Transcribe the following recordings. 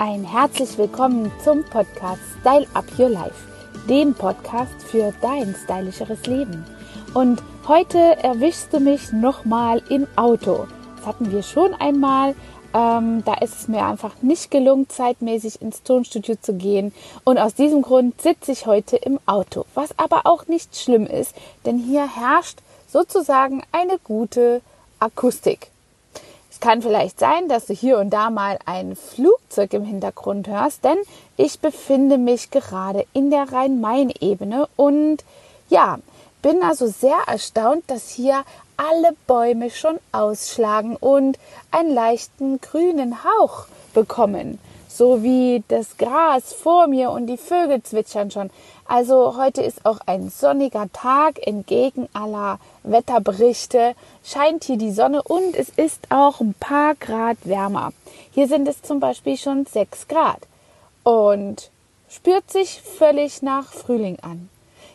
Ein herzlich willkommen zum Podcast Style Up Your Life, dem Podcast für dein stylischeres Leben. Und heute erwischst du mich nochmal im Auto. Das hatten wir schon einmal. Ähm, da ist es mir einfach nicht gelungen, zeitmäßig ins Tonstudio zu gehen. Und aus diesem Grund sitze ich heute im Auto. Was aber auch nicht schlimm ist, denn hier herrscht sozusagen eine gute Akustik. Es kann vielleicht sein, dass du hier und da mal ein Flugzeug im Hintergrund hörst, denn ich befinde mich gerade in der Rhein-Main-Ebene und ja, bin also sehr erstaunt, dass hier alle Bäume schon ausschlagen und einen leichten grünen Hauch bekommen so wie das Gras vor mir und die Vögel zwitschern schon. Also heute ist auch ein sonniger Tag, entgegen aller Wetterberichte scheint hier die Sonne und es ist auch ein paar Grad wärmer. Hier sind es zum Beispiel schon sechs Grad und spürt sich völlig nach Frühling an.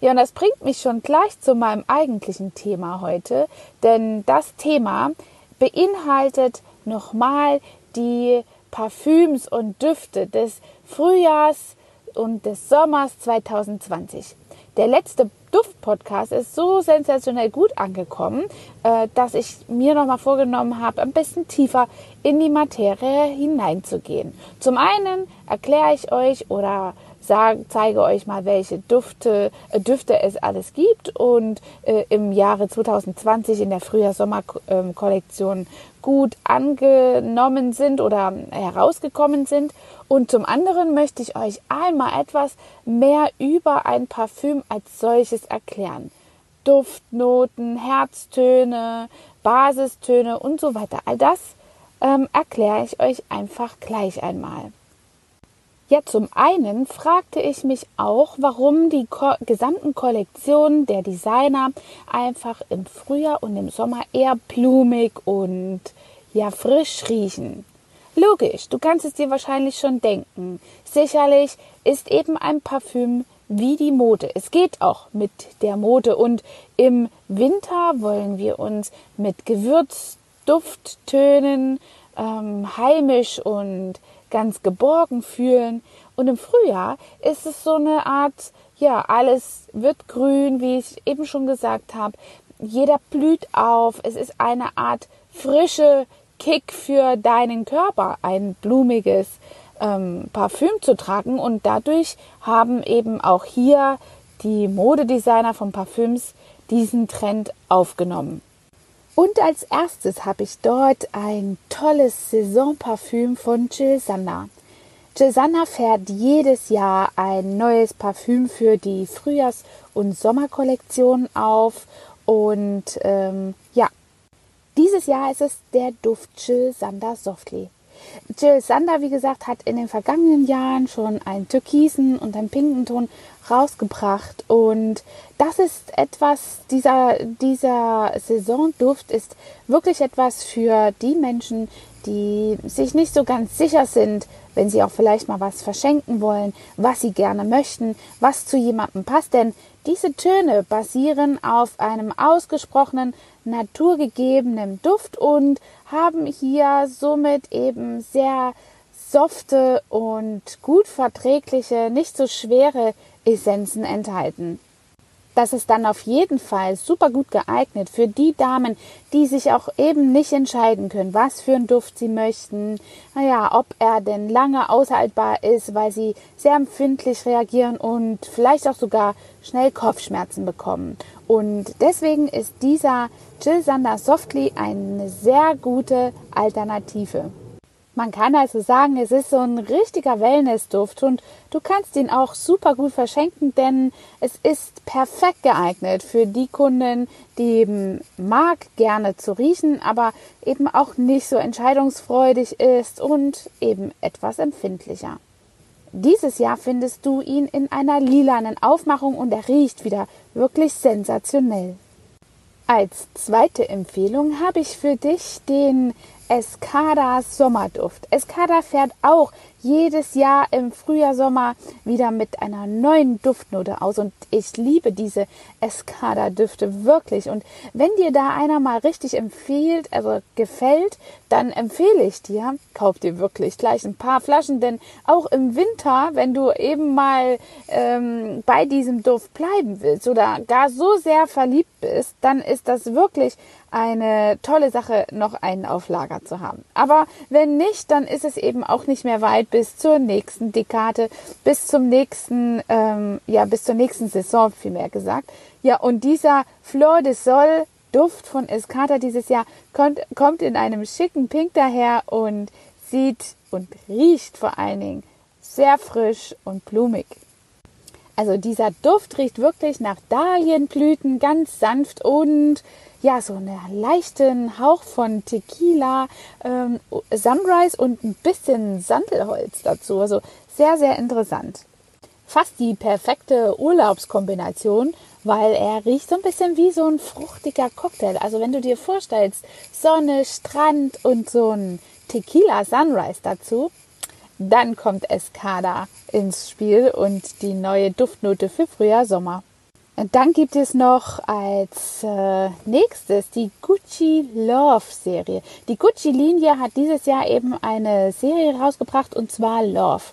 Ja, und das bringt mich schon gleich zu meinem eigentlichen Thema heute, denn das Thema beinhaltet nochmal die Parfüms und Düfte des Frühjahrs und des Sommers 2020. Der letzte Duft-Podcast ist so sensationell gut angekommen, äh, dass ich mir nochmal vorgenommen habe, ein bisschen tiefer in die Materie hineinzugehen. Zum einen erkläre ich euch oder sage, zeige euch mal, welche Dufte, äh, Düfte es alles gibt und äh, im Jahre 2020 in der Frühjahr-Sommer-Kollektion gut angenommen sind oder herausgekommen sind. Und zum anderen möchte ich euch einmal etwas mehr über ein Parfüm als solches erklären. Duftnoten, Herztöne, Basistöne und so weiter. All das ähm, erkläre ich euch einfach gleich einmal. Ja, zum einen fragte ich mich auch, warum die ko gesamten Kollektionen der Designer einfach im Frühjahr und im Sommer eher blumig und ja frisch riechen. Logisch, du kannst es dir wahrscheinlich schon denken. Sicherlich ist eben ein Parfüm wie die Mode. Es geht auch mit der Mode und im Winter wollen wir uns mit Gewürzdufttönen ähm, heimisch und ganz geborgen fühlen. Und im Frühjahr ist es so eine Art, ja, alles wird grün, wie ich eben schon gesagt habe. Jeder blüht auf. Es ist eine Art frische Kick für deinen Körper, ein blumiges ähm, Parfüm zu tragen. Und dadurch haben eben auch hier die Modedesigner von Parfüms diesen Trend aufgenommen. Und als erstes habe ich dort ein tolles Saisonparfüm von Jill Sander. Jill Sander fährt jedes Jahr ein neues Parfüm für die Frühjahrs- und Sommerkollektion auf. Und ähm, ja, dieses Jahr ist es der Duft Jill Sander Softly. Jill Sander, wie gesagt, hat in den vergangenen Jahren schon einen türkisen und einen pinken Ton rausgebracht. Und das ist etwas, dieser, dieser Saisonduft ist wirklich etwas für die Menschen, die sich nicht so ganz sicher sind, wenn sie auch vielleicht mal was verschenken wollen, was sie gerne möchten, was zu jemandem passt. Denn diese Töne basieren auf einem ausgesprochenen naturgegebenen Duft und haben hier somit eben sehr softe und gut verträgliche, nicht so schwere Essenzen enthalten. Das ist dann auf jeden Fall super gut geeignet für die Damen, die sich auch eben nicht entscheiden können, was für einen Duft sie möchten. Naja, ob er denn lange aushaltbar ist, weil sie sehr empfindlich reagieren und vielleicht auch sogar schnell Kopfschmerzen bekommen. Und deswegen ist dieser Jill Sander Softly eine sehr gute Alternative. Man kann also sagen, es ist so ein richtiger Wellnessduft und du kannst ihn auch super gut verschenken, denn es ist perfekt geeignet für die Kunden, die eben mag, gerne zu riechen, aber eben auch nicht so entscheidungsfreudig ist und eben etwas empfindlicher. Dieses Jahr findest du ihn in einer lilanen Aufmachung und er riecht wieder wirklich sensationell. Als zweite Empfehlung habe ich für dich den Escada Sommerduft. Escada fährt auch jedes Jahr im Frühjahr, Sommer wieder mit einer neuen Duftnote aus. Und ich liebe diese Escada-Düfte wirklich. Und wenn dir da einer mal richtig empfiehlt, also gefällt, dann empfehle ich dir, kauf dir wirklich gleich ein paar Flaschen. Denn auch im Winter, wenn du eben mal ähm, bei diesem Duft bleiben willst oder gar so sehr verliebt bist, dann ist das wirklich eine tolle Sache, noch einen auf Lager zu haben. Aber wenn nicht, dann ist es eben auch nicht mehr weit bis zur nächsten Dekade, bis zum nächsten, ähm, ja, bis zur nächsten Saison, vielmehr gesagt. Ja, und dieser Flor de Sol Duft von Escata dieses Jahr kommt, kommt in einem schicken Pink daher und sieht und riecht vor allen Dingen sehr frisch und blumig. Also dieser Duft riecht wirklich nach Dahlienblüten, ganz sanft und ja, so einen leichten Hauch von Tequila, ähm, Sunrise und ein bisschen Sandelholz dazu. Also sehr, sehr interessant. Fast die perfekte Urlaubskombination, weil er riecht so ein bisschen wie so ein fruchtiger Cocktail. Also wenn du dir vorstellst, Sonne, Strand und so ein Tequila Sunrise dazu, dann kommt Escada ins Spiel und die neue Duftnote für Frühjahr, Sommer. Dann gibt es noch als äh, nächstes die Gucci Love Serie. Die Gucci Linie hat dieses Jahr eben eine Serie rausgebracht und zwar Love.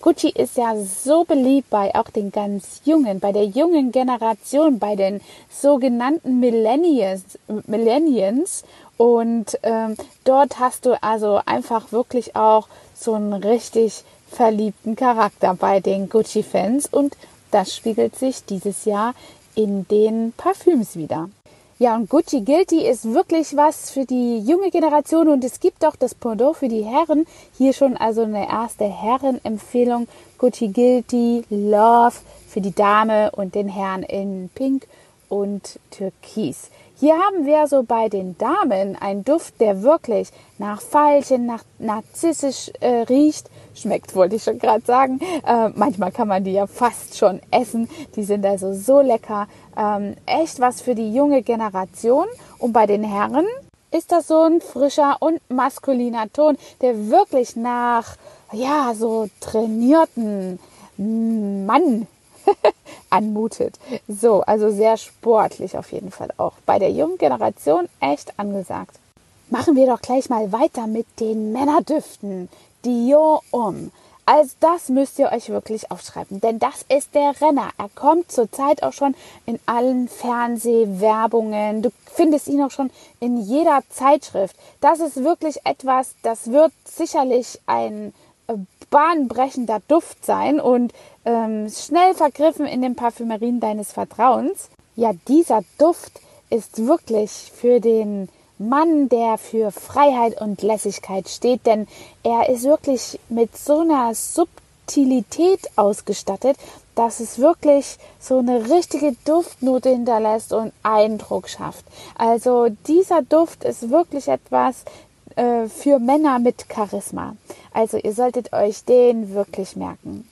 Gucci ist ja so beliebt bei auch den ganz Jungen, bei der jungen Generation, bei den sogenannten Millennials, Millennials. Und ähm, dort hast du also einfach wirklich auch so einen richtig verliebten Charakter bei den Gucci-Fans und das spiegelt sich dieses Jahr in den Parfüms wieder. Ja, und Gucci Guilty ist wirklich was für die junge Generation und es gibt auch das Pendant für die Herren. Hier schon also eine erste Herrenempfehlung. Gucci Guilty Love für die Dame und den Herrn in Pink und Türkis. Hier haben wir so bei den Damen einen Duft, der wirklich nach Veilchen, nach narzissisch äh, riecht. Schmeckt, wollte ich schon gerade sagen. Äh, manchmal kann man die ja fast schon essen. Die sind also so lecker. Ähm, echt was für die junge Generation. Und bei den Herren ist das so ein frischer und maskuliner Ton, der wirklich nach, ja, so trainierten Mann anmutet. So, also sehr sportlich auf jeden Fall auch. Bei der jungen Generation echt angesagt. Machen wir doch gleich mal weiter mit den Männerdüften. Dior Um. Also das müsst ihr euch wirklich aufschreiben, denn das ist der Renner. Er kommt zurzeit auch schon in allen Fernsehwerbungen. Du findest ihn auch schon in jeder Zeitschrift. Das ist wirklich etwas, das wird sicherlich ein äh, bahnbrechender Duft sein und ähm, schnell vergriffen in den Parfümerien deines Vertrauens. Ja, dieser Duft ist wirklich für den Mann, der für Freiheit und Lässigkeit steht, denn er ist wirklich mit so einer Subtilität ausgestattet, dass es wirklich so eine richtige Duftnote hinterlässt und Eindruck schafft. Also dieser Duft ist wirklich etwas äh, für Männer mit Charisma. Also ihr solltet euch den wirklich merken.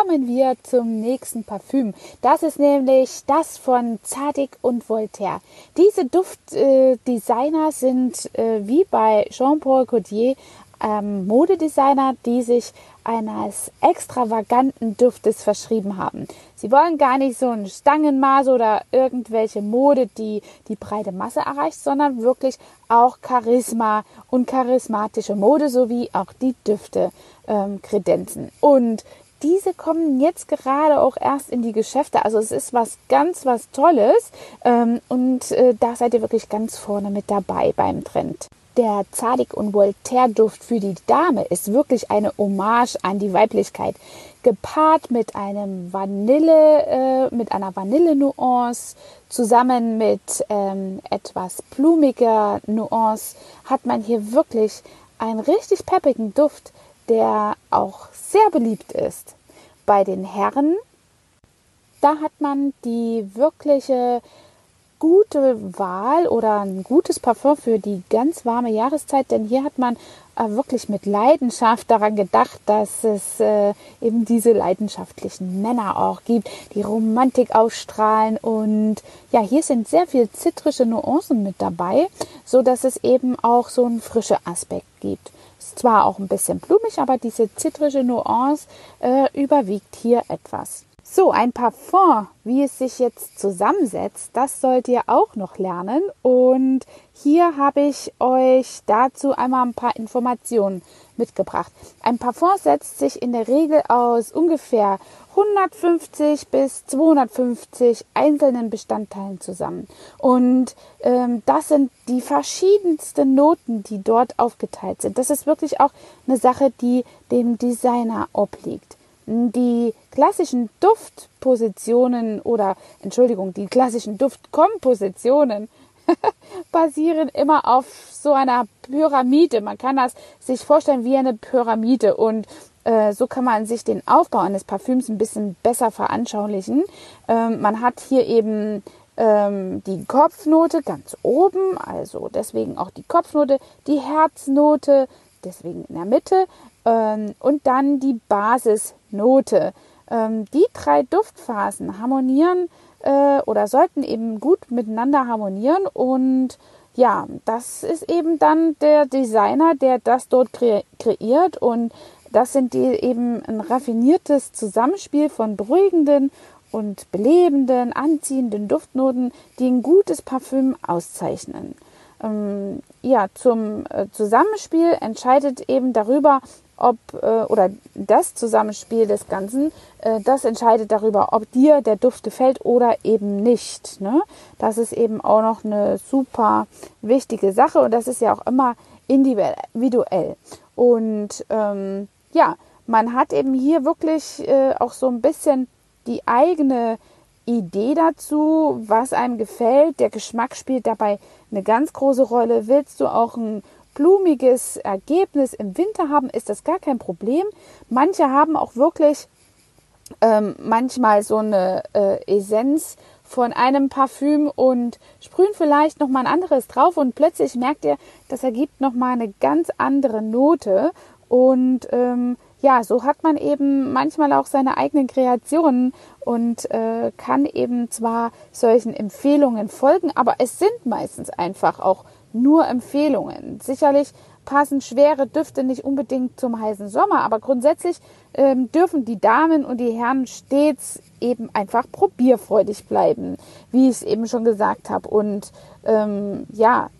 Kommen wir zum nächsten Parfüm. Das ist nämlich das von Zadig und Voltaire. Diese Duftdesigner äh, sind äh, wie bei Jean-Paul Gaultier ähm, Modedesigner, die sich eines extravaganten Duftes verschrieben haben. Sie wollen gar nicht so ein Stangenmaß oder irgendwelche Mode, die die breite Masse erreicht, sondern wirklich auch Charisma und charismatische Mode sowie auch die Düfte ähm, kredenzen. Und diese kommen jetzt gerade auch erst in die Geschäfte. Also es ist was ganz, was Tolles. Ähm, und äh, da seid ihr wirklich ganz vorne mit dabei beim Trend. Der Zadig und Voltaire Duft für die Dame ist wirklich eine Hommage an die Weiblichkeit. Gepaart mit einem Vanille, äh, mit einer Vanille-Nuance, zusammen mit ähm, etwas blumiger Nuance, hat man hier wirklich einen richtig peppigen Duft, der auch sehr beliebt ist. Bei den Herren, da hat man die wirkliche gute Wahl oder ein gutes Parfum für die ganz warme Jahreszeit, denn hier hat man äh, wirklich mit Leidenschaft daran gedacht, dass es äh, eben diese leidenschaftlichen Männer auch gibt, die Romantik ausstrahlen und ja, hier sind sehr viel zitrische Nuancen mit dabei, so dass es eben auch so einen frischen Aspekt gibt. Ist zwar auch ein bisschen blumig, aber diese zitrische Nuance äh, überwiegt hier etwas. So, ein Parfum, wie es sich jetzt zusammensetzt, das sollt ihr auch noch lernen. Und hier habe ich euch dazu einmal ein paar Informationen mitgebracht. Ein Parfum setzt sich in der Regel aus ungefähr 150 bis 250 einzelnen Bestandteilen zusammen. Und ähm, das sind die verschiedensten Noten, die dort aufgeteilt sind. Das ist wirklich auch eine Sache, die dem Designer obliegt. Die klassischen Duftpositionen oder Entschuldigung, die klassischen Duftkompositionen basieren immer auf so einer Pyramide. Man kann das sich vorstellen wie eine Pyramide und äh, so kann man sich den Aufbau eines Parfüms ein bisschen besser veranschaulichen. Ähm, man hat hier eben ähm, die Kopfnote ganz oben, also deswegen auch die Kopfnote, die Herznote, deswegen in der Mitte und dann die Basisnote. Ähm, die drei Duftphasen harmonieren äh, oder sollten eben gut miteinander harmonieren und ja, das ist eben dann der Designer, der das dort kre kreiert und das sind die eben ein raffiniertes Zusammenspiel von beruhigenden und belebenden, anziehenden Duftnoten, die ein gutes Parfüm auszeichnen. Ähm, ja, zum äh, Zusammenspiel entscheidet eben darüber, ob äh, oder das Zusammenspiel des Ganzen, äh, das entscheidet darüber, ob dir der Duft gefällt oder eben nicht. Ne? Das ist eben auch noch eine super wichtige Sache und das ist ja auch immer individuell. Und ähm, ja, man hat eben hier wirklich äh, auch so ein bisschen die eigene Idee dazu, was einem gefällt. Der Geschmack spielt dabei eine ganz große Rolle. Willst du auch ein blumiges Ergebnis im Winter haben, ist das gar kein Problem. Manche haben auch wirklich ähm, manchmal so eine äh, Essenz von einem Parfüm und sprühen vielleicht noch mal ein anderes drauf und plötzlich merkt ihr, das ergibt noch mal eine ganz andere Note und ähm, ja, so hat man eben manchmal auch seine eigenen Kreationen und äh, kann eben zwar solchen Empfehlungen folgen, aber es sind meistens einfach auch nur Empfehlungen. Sicherlich passen schwere Düfte nicht unbedingt zum heißen Sommer, aber grundsätzlich ähm, dürfen die Damen und die Herren stets eben einfach probierfreudig bleiben, wie ich es eben schon gesagt habe. Und ähm, ja,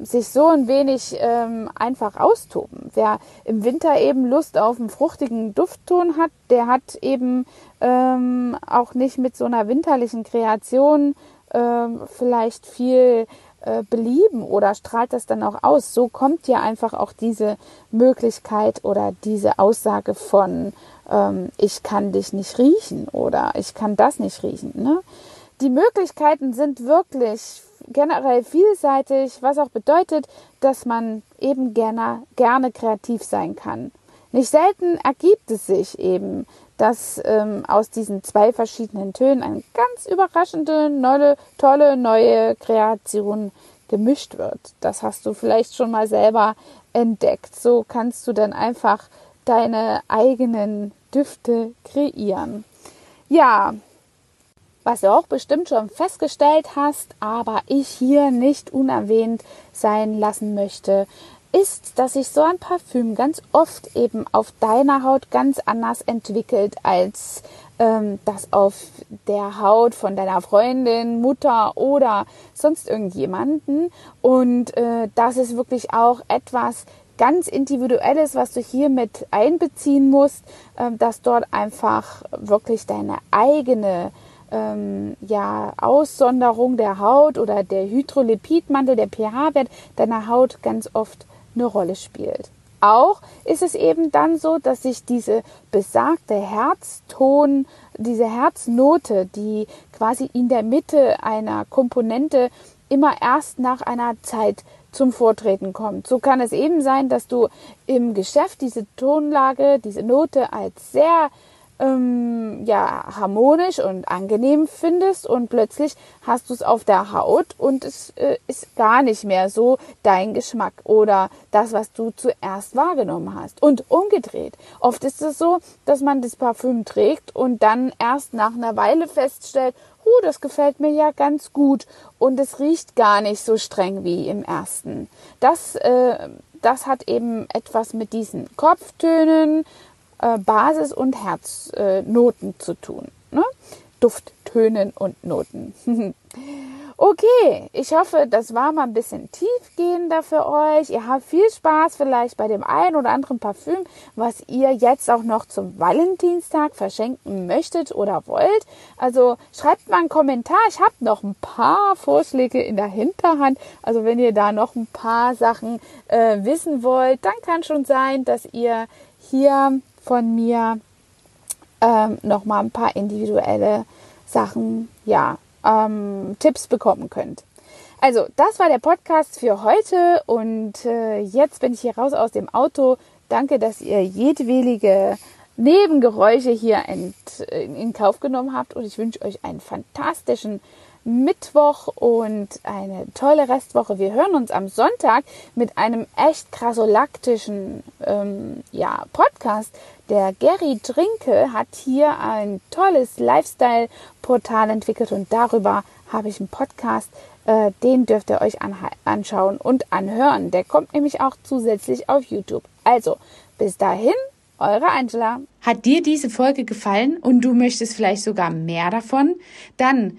sich so ein wenig ähm, einfach austoben. Wer im Winter eben Lust auf einen fruchtigen Duftton hat, der hat eben ähm, auch nicht mit so einer winterlichen Kreation ähm, vielleicht viel äh, belieben oder strahlt das dann auch aus? So kommt ja einfach auch diese Möglichkeit oder diese Aussage von ähm, ich kann dich nicht riechen oder ich kann das nicht riechen. Ne? Die Möglichkeiten sind wirklich generell vielseitig, was auch bedeutet, dass man eben gerne, gerne kreativ sein kann. Nicht selten ergibt es sich eben, dass ähm, aus diesen zwei verschiedenen Tönen eine ganz überraschende, neue, tolle neue Kreation gemischt wird. Das hast du vielleicht schon mal selber entdeckt. So kannst du dann einfach deine eigenen Düfte kreieren. Ja, was du auch bestimmt schon festgestellt hast, aber ich hier nicht unerwähnt sein lassen möchte, ist, dass sich so ein Parfüm ganz oft eben auf deiner Haut ganz anders entwickelt als ähm, das auf der Haut von deiner Freundin, Mutter oder sonst irgendjemanden. Und äh, das ist wirklich auch etwas ganz Individuelles, was du hier mit einbeziehen musst, äh, dass dort einfach wirklich deine eigene ähm, ja, Aussonderung der Haut oder der Hydrolipidmantel, der pH-Wert deiner Haut ganz oft eine Rolle spielt. Auch ist es eben dann so, dass sich diese besagte Herzton, diese Herznote, die quasi in der Mitte einer Komponente immer erst nach einer Zeit zum Vortreten kommt. So kann es eben sein, dass du im Geschäft diese Tonlage, diese Note als sehr ähm, ja harmonisch und angenehm findest und plötzlich hast du es auf der Haut und es äh, ist gar nicht mehr so dein Geschmack oder das, was du zuerst wahrgenommen hast. Und umgedreht. Oft ist es so, dass man das Parfüm trägt und dann erst nach einer Weile feststellt, uh, das gefällt mir ja ganz gut und es riecht gar nicht so streng wie im ersten. Das, äh, das hat eben etwas mit diesen Kopftönen, äh, Basis- und Herznoten äh, zu tun. Ne? Dufttönen und Noten. okay, ich hoffe, das war mal ein bisschen tiefgehender für euch. Ihr habt viel Spaß vielleicht bei dem einen oder anderen Parfüm, was ihr jetzt auch noch zum Valentinstag verschenken möchtet oder wollt. Also schreibt mal einen Kommentar. Ich habe noch ein paar Vorschläge in der Hinterhand. Also wenn ihr da noch ein paar Sachen äh, wissen wollt, dann kann schon sein, dass ihr hier von mir ähm, noch mal ein paar individuelle Sachen, ja, ähm, Tipps bekommen könnt. Also, das war der Podcast für heute und äh, jetzt bin ich hier raus aus dem Auto. Danke, dass ihr jedwede Nebengeräusche hier ent, in Kauf genommen habt und ich wünsche euch einen fantastischen Mittwoch und eine tolle Restwoche. Wir hören uns am Sonntag mit einem echt krasolaktischen ähm, ja, Podcast. Der Gary Drinke hat hier ein tolles Lifestyle-Portal entwickelt und darüber habe ich einen Podcast. Äh, den dürft ihr euch anschauen und anhören. Der kommt nämlich auch zusätzlich auf YouTube. Also, bis dahin, eure Angela. Hat dir diese Folge gefallen und du möchtest vielleicht sogar mehr davon? Dann